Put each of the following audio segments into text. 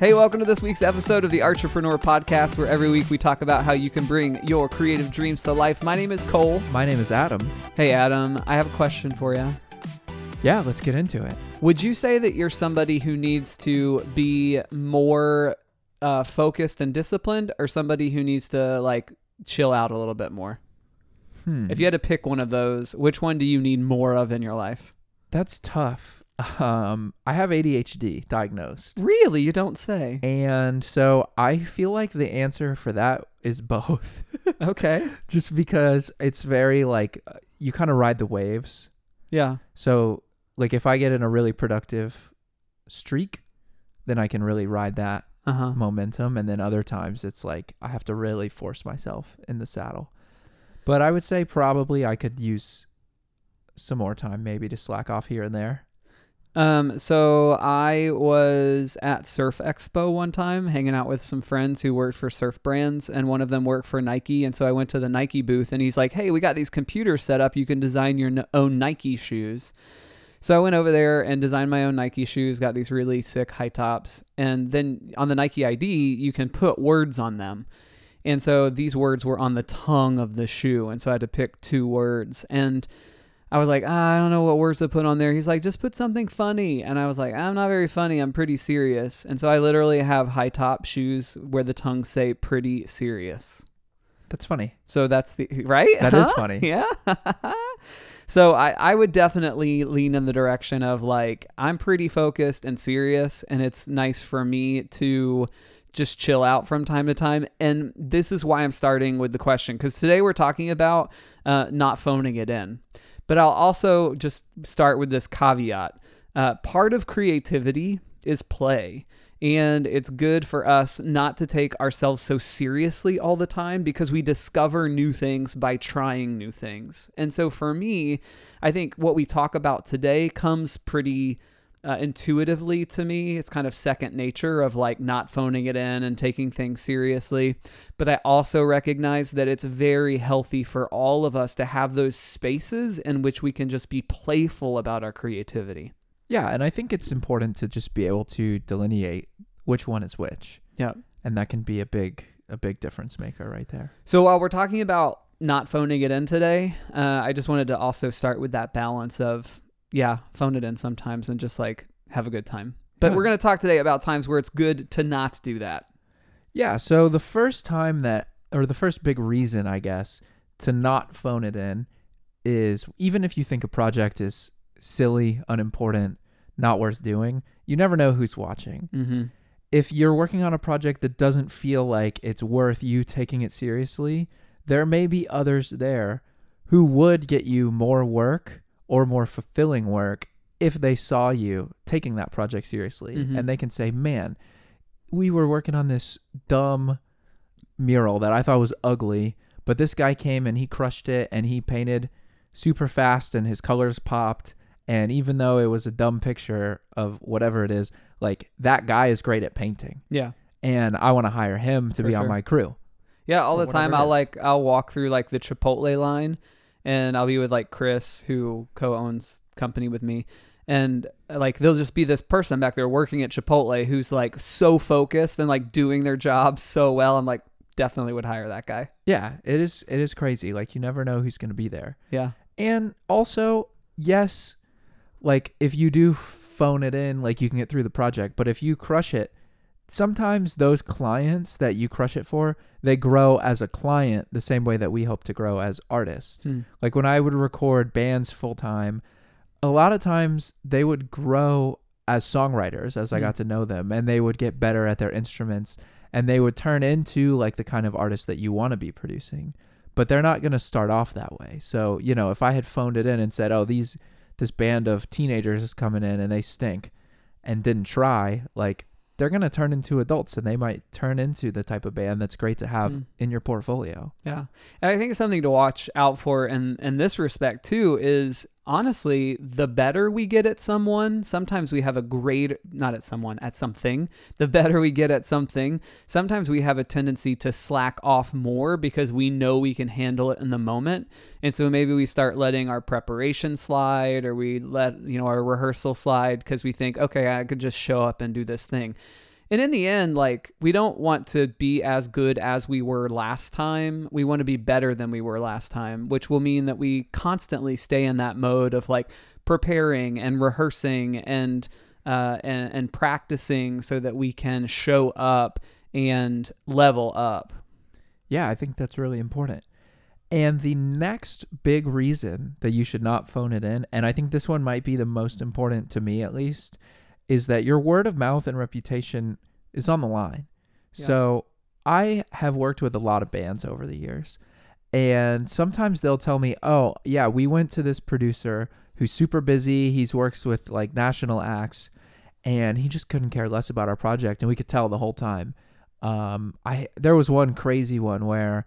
Hey, welcome to this week's episode of the Entrepreneur Podcast, where every week we talk about how you can bring your creative dreams to life. My name is Cole. My name is Adam. Hey, Adam, I have a question for you. Yeah, let's get into it. Would you say that you're somebody who needs to be more uh, focused and disciplined, or somebody who needs to like chill out a little bit more? Hmm. If you had to pick one of those, which one do you need more of in your life? That's tough. Um, I have ADHD diagnosed. Really, you don't say. And so I feel like the answer for that is both. Okay. Just because it's very like uh, you kind of ride the waves. Yeah. So like if I get in a really productive streak, then I can really ride that Uh huh. momentum and then other times it's like I have to really force myself in the saddle. But I would say probably I could use some more time maybe to slack off here and there. Um, so I was at Surf Expo one time, hanging out with some friends who worked for surf brands, and one of them worked for Nike. And so I went to the Nike booth, and he's like, "Hey, we got these computers set up. You can design your own Nike shoes." So I went over there and designed my own Nike shoes. Got these really sick high tops, and then on the Nike ID, you can put words on them. And so these words were on the tongue of the shoe, and so I had to pick two words and. I was like, ah, I don't know what words to put on there. He's like, just put something funny. And I was like, I'm not very funny. I'm pretty serious. And so I literally have high top shoes where the tongues say pretty serious. That's funny. So that's the, right? That is Huh? funny. Yeah. so I, I would definitely lean in the direction of like, I'm pretty focused and serious. And it's nice for me to just chill out from time to time. And this is why I'm starting with the question because today we're talking about uh, not phoning it in. But I'll also just start with this caveat. Uh, part of creativity is play. And it's good for us not to take ourselves so seriously all the time because we discover new things by trying new things. And so for me, I think what we talk about today comes pretty uh, intuitively to me. It's kind of second nature of like not phoning it in and taking things seriously. But I also recognize that it's very healthy for all of us to have those spaces in which we can just be playful about our creativity. Yeah, and I think it's important to just be able to delineate which one is which. Yeah. And that can be a big a big difference maker right there. So while we're talking about not phoning it in today, uh, I just wanted to also start with that balance of, yeah, phone it in sometimes and just like have a good time. But Yeah. we're going to talk today about times where it's good to not do that. Yeah, so the first time that or the first big reason I guess to not phone it in is even if you think a project is silly, unimportant, not worth doing, you never know who's watching. Mm-hmm. if you're working on a project that doesn't feel like it's worth you taking it seriously, there may be others there who would get you more work or more fulfilling work if they saw you taking that project seriously. Mhm. And they can say, man, we were working on this dumb mural that I thought was ugly, but this guy came and he crushed it and he painted super fast and his colors popped. And even though it was a dumb picture of whatever it is, like that guy is great at painting. Yeah. And I want to hire him to For be on my crew. Yeah, all the time I'll like I'll walk through like the Chipotle line and I'll be with like Chris who co-owns company with me and like they'll just be this person back there working at Chipotle who's like so focused and like doing their job so well. I'm like definitely would hire that guy. Yeah, it is it is crazy. Like you never know who's going to be there. Yeah. And also, yes, like if you do phone it in, like you can get through the project, but if you crush it, sometimes those clients that you crush it for, they grow as a client the same way that we hope to grow as artists. Hmm. Like when I would record bands full time, a lot of times they would grow as songwriters as I Mm. got to know them and they would get better at their instruments and they would turn into like the kind of artist that you want to be producing. But they're not going to start off that way. So, you know, if I had phoned it in and said, "Oh, these this band of teenagers is coming in and they stink," and didn't try, like they're going to turn into adults and they might turn into the type of band that's great to have Mm. in your portfolio. Yeah. And I think something to watch out for in, in this respect too is honestly, the better we get at someone, sometimes we have a great, not at someone, at something. The better we get at something, sometimes we have a tendency to slack off more because we know we can handle it in the moment. And so maybe we start letting our preparation slide or we let, you know, our rehearsal slide because we think, okay, I could just show up and do this thing. And in the end, like we don't want to be as good as we were last time. We want to be better than we were last time, which will mean that we constantly stay in that mode of like preparing and rehearsing and uh, and, and practicing so that we can show up and level up. Yeah, I think that's really important. And the next big reason that you should not phone it in, and I think this one might be the most important to me at least, is that your word of mouth and reputation is on the line. Yeah. So I have worked with a lot of bands over the years, and sometimes they'll tell me, "Oh, yeah, we went to this producer who's super busy. He's works with like national acts, and he just couldn't care less about our project, and we could tell the whole time." Um, I there was one crazy one where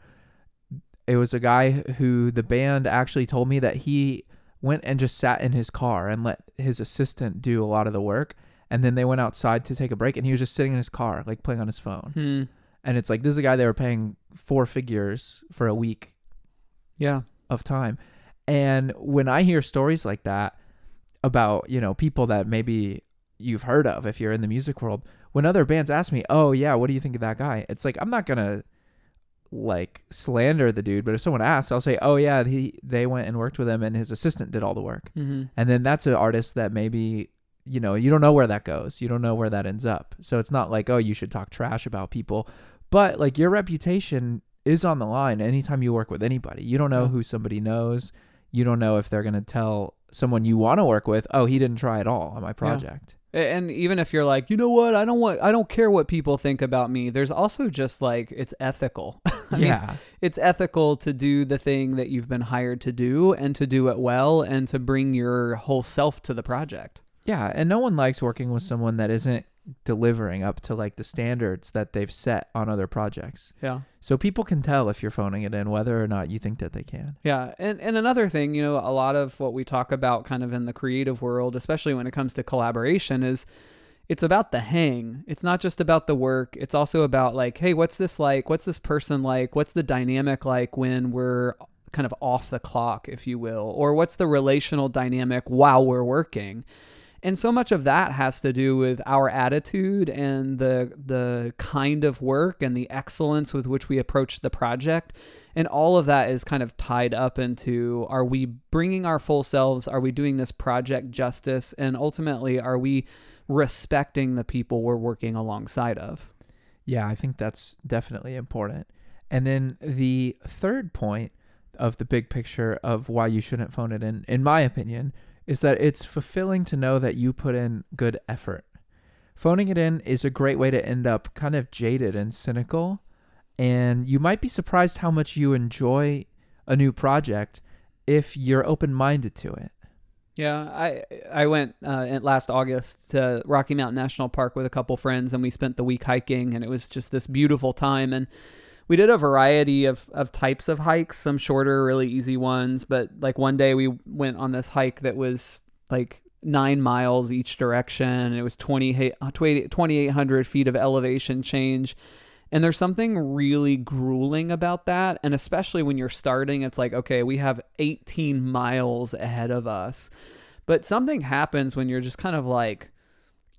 it was a guy who the band actually told me that he went and just sat in his car and let his assistant do a lot of the work and then they went outside to take a break and he was just sitting in his car like playing on his phone Hmm. and it's like this is a guy they were paying four figures for a week Yeah. of time and when i hear stories like that about you know people that maybe you've heard of if you're in the music world when other bands ask me oh yeah what do you think of that guy it's like i'm not gonna like slander the dude but if someone asks i'll say oh yeah he they went and worked with him and his assistant did all the work Mm-hmm. and then that's an artist that maybe you know you don't know where that goes you don't know where that ends up so it's not like oh you should talk trash about people but like your reputation is on the line anytime you work with anybody you don't know Yeah. who somebody knows you don't know if they're going to tell someone you want to work with oh he didn't try at all on my project And even if you're like, you know what, I don't want, I don't care what people think about me. There's also just like it's ethical. I mean, yeah it's ethical to do the thing that you've been hired to do and to do it well and to bring your whole self to the project. Yeah and no one likes working with someone that isn't delivering up to like the standards that they've set on other projects Yeah. so people can tell if you're phoning it in whether or not you think that they can Yeah, and and another thing, you know, a lot of what we talk about kind of in the creative world, especially when it comes to collaboration is it's about the hang. It's not just about the work. It's also about like, hey, what's this like? What's this person like? What's the dynamic like when we're kind of off the clock, if you will? Or what's the relational dynamic while we're working? And so much of that has to do with our attitude and the the kind of work and the excellence with which we approach the project. And all of that is kind of tied up into are we bringing our full selves? Are we doing this project justice? And ultimately, are we respecting the people we're working alongside of? Yeah, I think that's definitely important. And then the third point of the big picture of why you shouldn't phone it in, in my opinion, is that it's fulfilling to know that you put in good effort. Phoning it in is a great way to end up kind of jaded and cynical. And you might be surprised how much you enjoy a new project if you're open minded to it. Yeah, I I went uh, last August to Rocky Mountain National Park with a couple friends, and we spent the week hiking, and it was just this beautiful time. And we did a variety of of types of hikes, some shorter, really easy ones, but like one day we went on this hike that was like nine miles each direction. It was 20 uh, 2,800 feet of elevation change. And there's something really grueling about that. And especially when you're starting, it's like, okay, we have 18 miles ahead of us. But something happens when you're just kind of like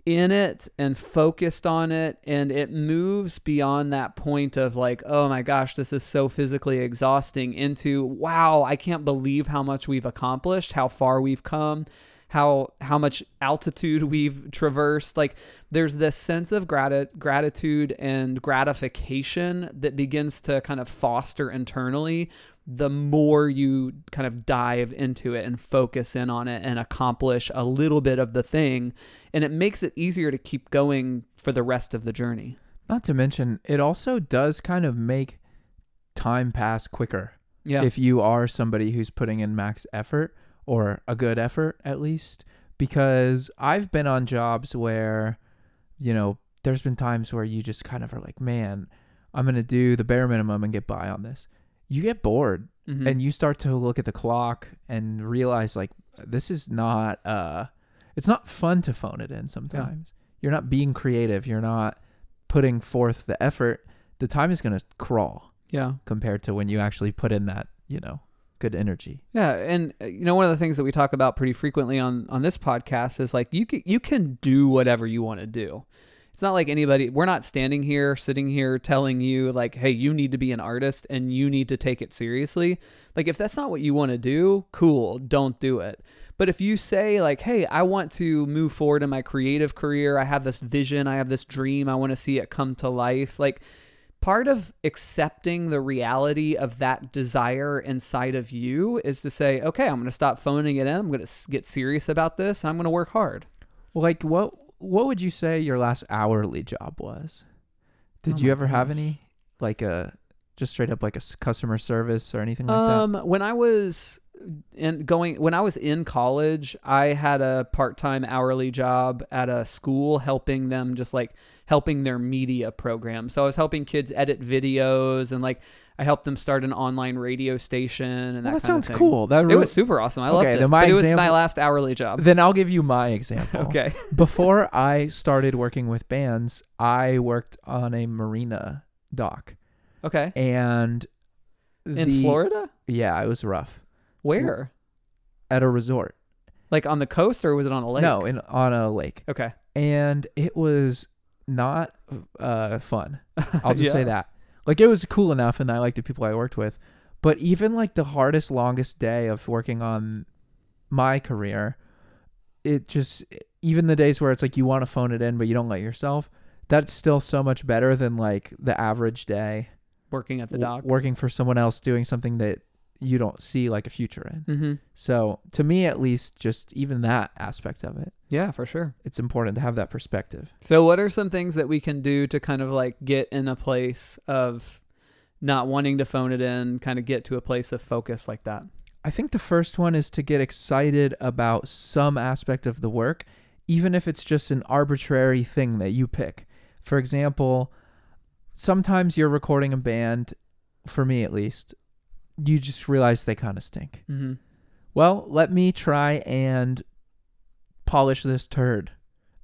in it and focused on it. And it moves beyond that point of like, oh my gosh, this is so physically exhausting into, wow, I can't believe how much we've accomplished, how far we've come how how much altitude we've traversed. Like there's this sense of grati- gratitude and gratification that begins to kind of foster internally the more you kind of dive into it and focus in on it and accomplish a little bit of the thing. And it makes it easier to keep going for the rest of the journey. Not to mention, it also does kind of make time pass quicker. yeah. If you are somebody who's putting in max effort or a good effort at least because I've been on jobs where you know there's been times where you just kind of are like man I'm going to do the bare minimum and get by on this. You get bored Mhm. and you start to look at the clock and realize like this is not uh it's not fun to phone it in sometimes. You're not being creative. You're not putting forth the effort. The time is going to crawl yeah. compared to when you actually put in that, you know, good energy. Yeah, and uh, you know one of the things that we talk about pretty frequently on on this podcast is like you can, you can do whatever you want to do. it's not like anybody we're not standing here sitting here telling you like hey you need to be an artist and you need to take it seriously like if that's not what you want to do cool don't do it but if you say like hey i want to move forward in my creative career i have this vision i have this dream i want to see it come to life like part of accepting the reality of that desire inside of you is to say okay i'm going to stop phoning it in i'm going to get serious about this i'm going to work hard like what what would you say your last hourly job was? Did Oh you ever have any like a just straight up like a customer service or anything like that? Um, when I was in going when I was in college, I had a part-time hourly job at a school helping them just like helping their media program. So I was helping kids edit videos and like I helped them start an online radio station and that, Well, that sounds cool. That It was super awesome. I loved it. then my it was my last hourly job. Then I'll give you my example. Okay. Before I started working with bands, I worked on a marina dock, Okay. and In the- Florida? Yeah, it was rough Where? at a resort. Like on the coast or was it on a lake? No, in on a lake, Okay. and it was not uh, fun. I'll just say that. Like it was cool enough, and I liked the people I worked with. But even like the hardest, longest day of working on my career, it just even the days where it's like you want to phone it in, but you don't let yourself. That's still so much better than like the average day Working at the dock. working for someone else doing something that you don't see like a future in. Mm-hmm. So to me, at least, just even that aspect of it, Yeah, for sure. it's important to have that perspective. So, what are some things that we can do to kind of like get in a place of not wanting to phone it in, kind of get to a place of focus like that? I think the first one is to get excited about some aspect of the work, even if it's just an arbitrary thing that you pick. For example, sometimes you're recording a band, for me at least, you just realize they kind of stink. Mm-hmm. Well, let me try and polish this turd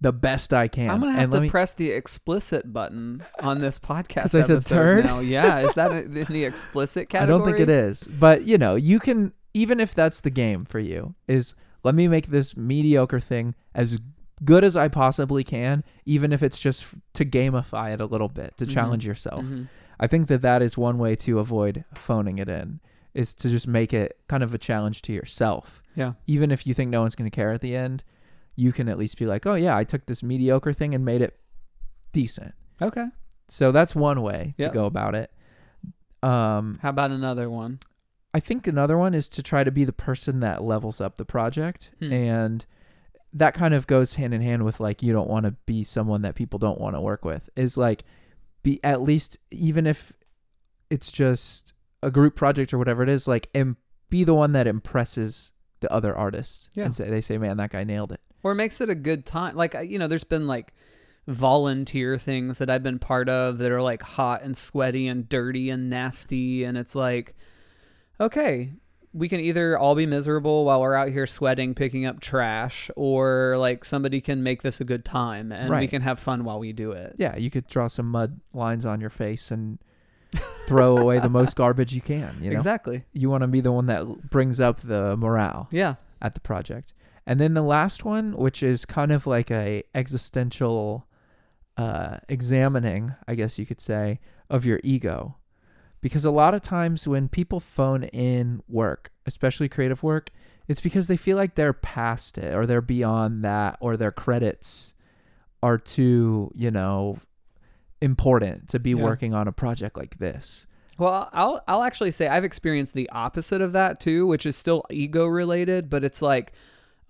the best I can. I'm gonna have and to me, press the explicit button on this podcast 'Cause I said turd? now. Yeah, is that in the explicit category? I don't think it is. But you know, you can even if that's the game for you, is let me make this mediocre thing as good as I possibly can, even if it's just to gamify it a little bit, to Mhm. challenge yourself. Mhm. I think that that is one way to avoid phoning it in, is to just make it kind of a challenge to yourself. Yeah. Even if you think no one's going to care at the end, you can at least be like, oh yeah, I took this mediocre thing and made it decent. Okay. So that's one way Yep. to go about it. Um, How about another one? I think another one is to try to be the person that levels up the project. Hmm. And that kind of goes hand in hand with like you don't want to be someone that people don't want to work with. Is like be at least even if it's just a group project or whatever it is, like and be the one that impresses the other artists. Yeah. And say they say, Man, that guy nailed it. or makes it a good time. Like you know, there's been like volunteer things that I've been part of that are like hot and sweaty and dirty and nasty, and it's like, okay, we can either all be miserable while we're out here sweating picking up trash, or like somebody can make this a good time and we can have fun while we do it. Yeah, you could draw some mud lines on your face and throw away the most garbage you can, you know. Exactly. You want to be the one that brings up the morale. Yeah. at the project. And then the last one, which is kind of like a existential uh, examining, I guess you could say, of your ego. Because a lot of times when people phone in work, especially creative work, it's because they feel like they're past it or they're beyond that or their credits are too, you know, important to be Yeah. working on a project like this. Well, I'll I'll actually say I've experienced the opposite of that too, which is still ego related, but it's like,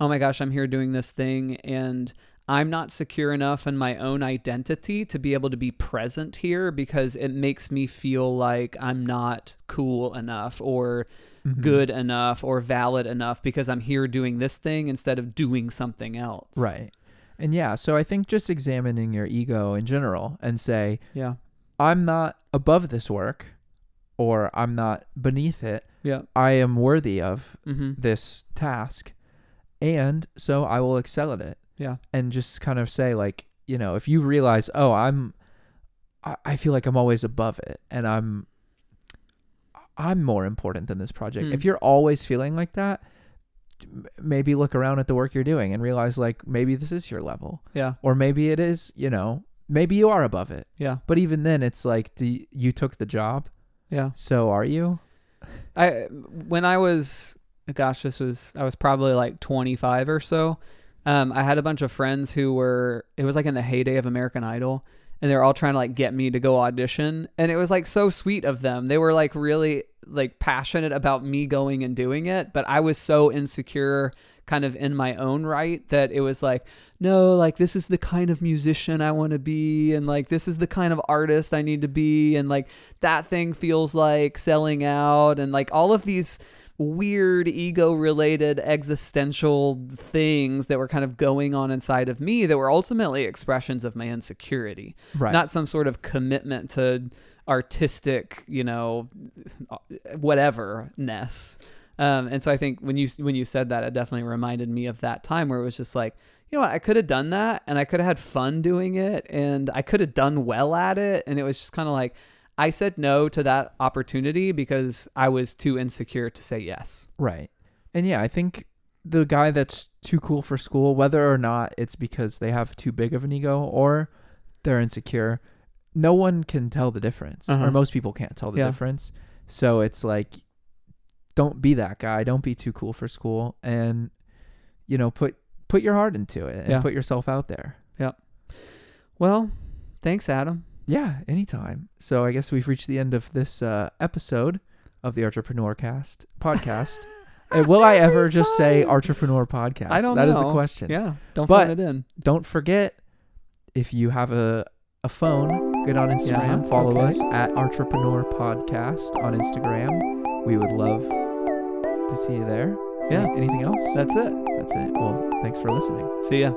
oh my gosh, I'm here doing this thing and I'm not secure enough in my own identity to be able to be present here because it makes me feel like I'm not cool enough or Mhm. good enough or valid enough because I'm here doing this thing instead of doing something else. Right. And yeah, so I think just examining your ego in general and say, Yeah. I'm not above this work or I'm not beneath it. Yeah. I am worthy of Mm-hmm. this task. And so I will excel at it. Yeah. And just kind of say, like, you know, if you realize, oh, I'm, I I feel like I'm always above it and I'm, I'm more important than this project. Hmm. If you're always feeling like that, maybe look around at the work you're doing and realize, like, maybe this is your level Yeah. or maybe it is you know maybe you are above it. Yeah. But even then, it's like, do you, you took the job, Yeah. so are you? I when I was gosh, this was I was probably like 25 or so. Um, I had a bunch of friends who were it was like in the heyday of American Idol and they were all trying to like get me to go audition and it was like so sweet of them. They were like really like passionate about me going and doing it, but I was so insecure kind of in my own right that it was like no like this is the kind of musician I want to be and like this is the kind of artist I need to be and like that thing feels like selling out and like all of these weird ego related existential things that were kind of going on inside of me that were ultimately expressions of my insecurity. Right. not some sort of commitment to artistic you know whatever ness um, and so i think when you when you said that it definitely reminded me of that time where it was just like you know what i could have done that and i could have had fun doing it and i could have done well at it. And it was just kind of like i said no to that opportunity because i was too insecure to say yes Right. And yeah, I think the guy that's too cool for school, whether or not it's because they have too big of an ego or they're insecure, no one can tell the difference, Uh-huh. or most people can't tell the Yeah. difference. So it's like, don't be that guy. Don't be too cool for school, and you know, put put your heart into it and Yeah. put yourself out there. Yep. Well thanks adam Yeah, anytime. So I guess we've reached the end of this uh, episode of the Entrepreneur Cast podcast. and will I ever just say. Entrepreneur Podcast? i don't That know is the question. yeah don't But- phone it in Don't forget, if you have a, a phone, get on Instagram. Yeah, follow okay. us at Entrepreneur Podcast on Instagram. We would love to see you there. Yeah. Any- anything else? that's it That's it. Well, thanks for listening. see ya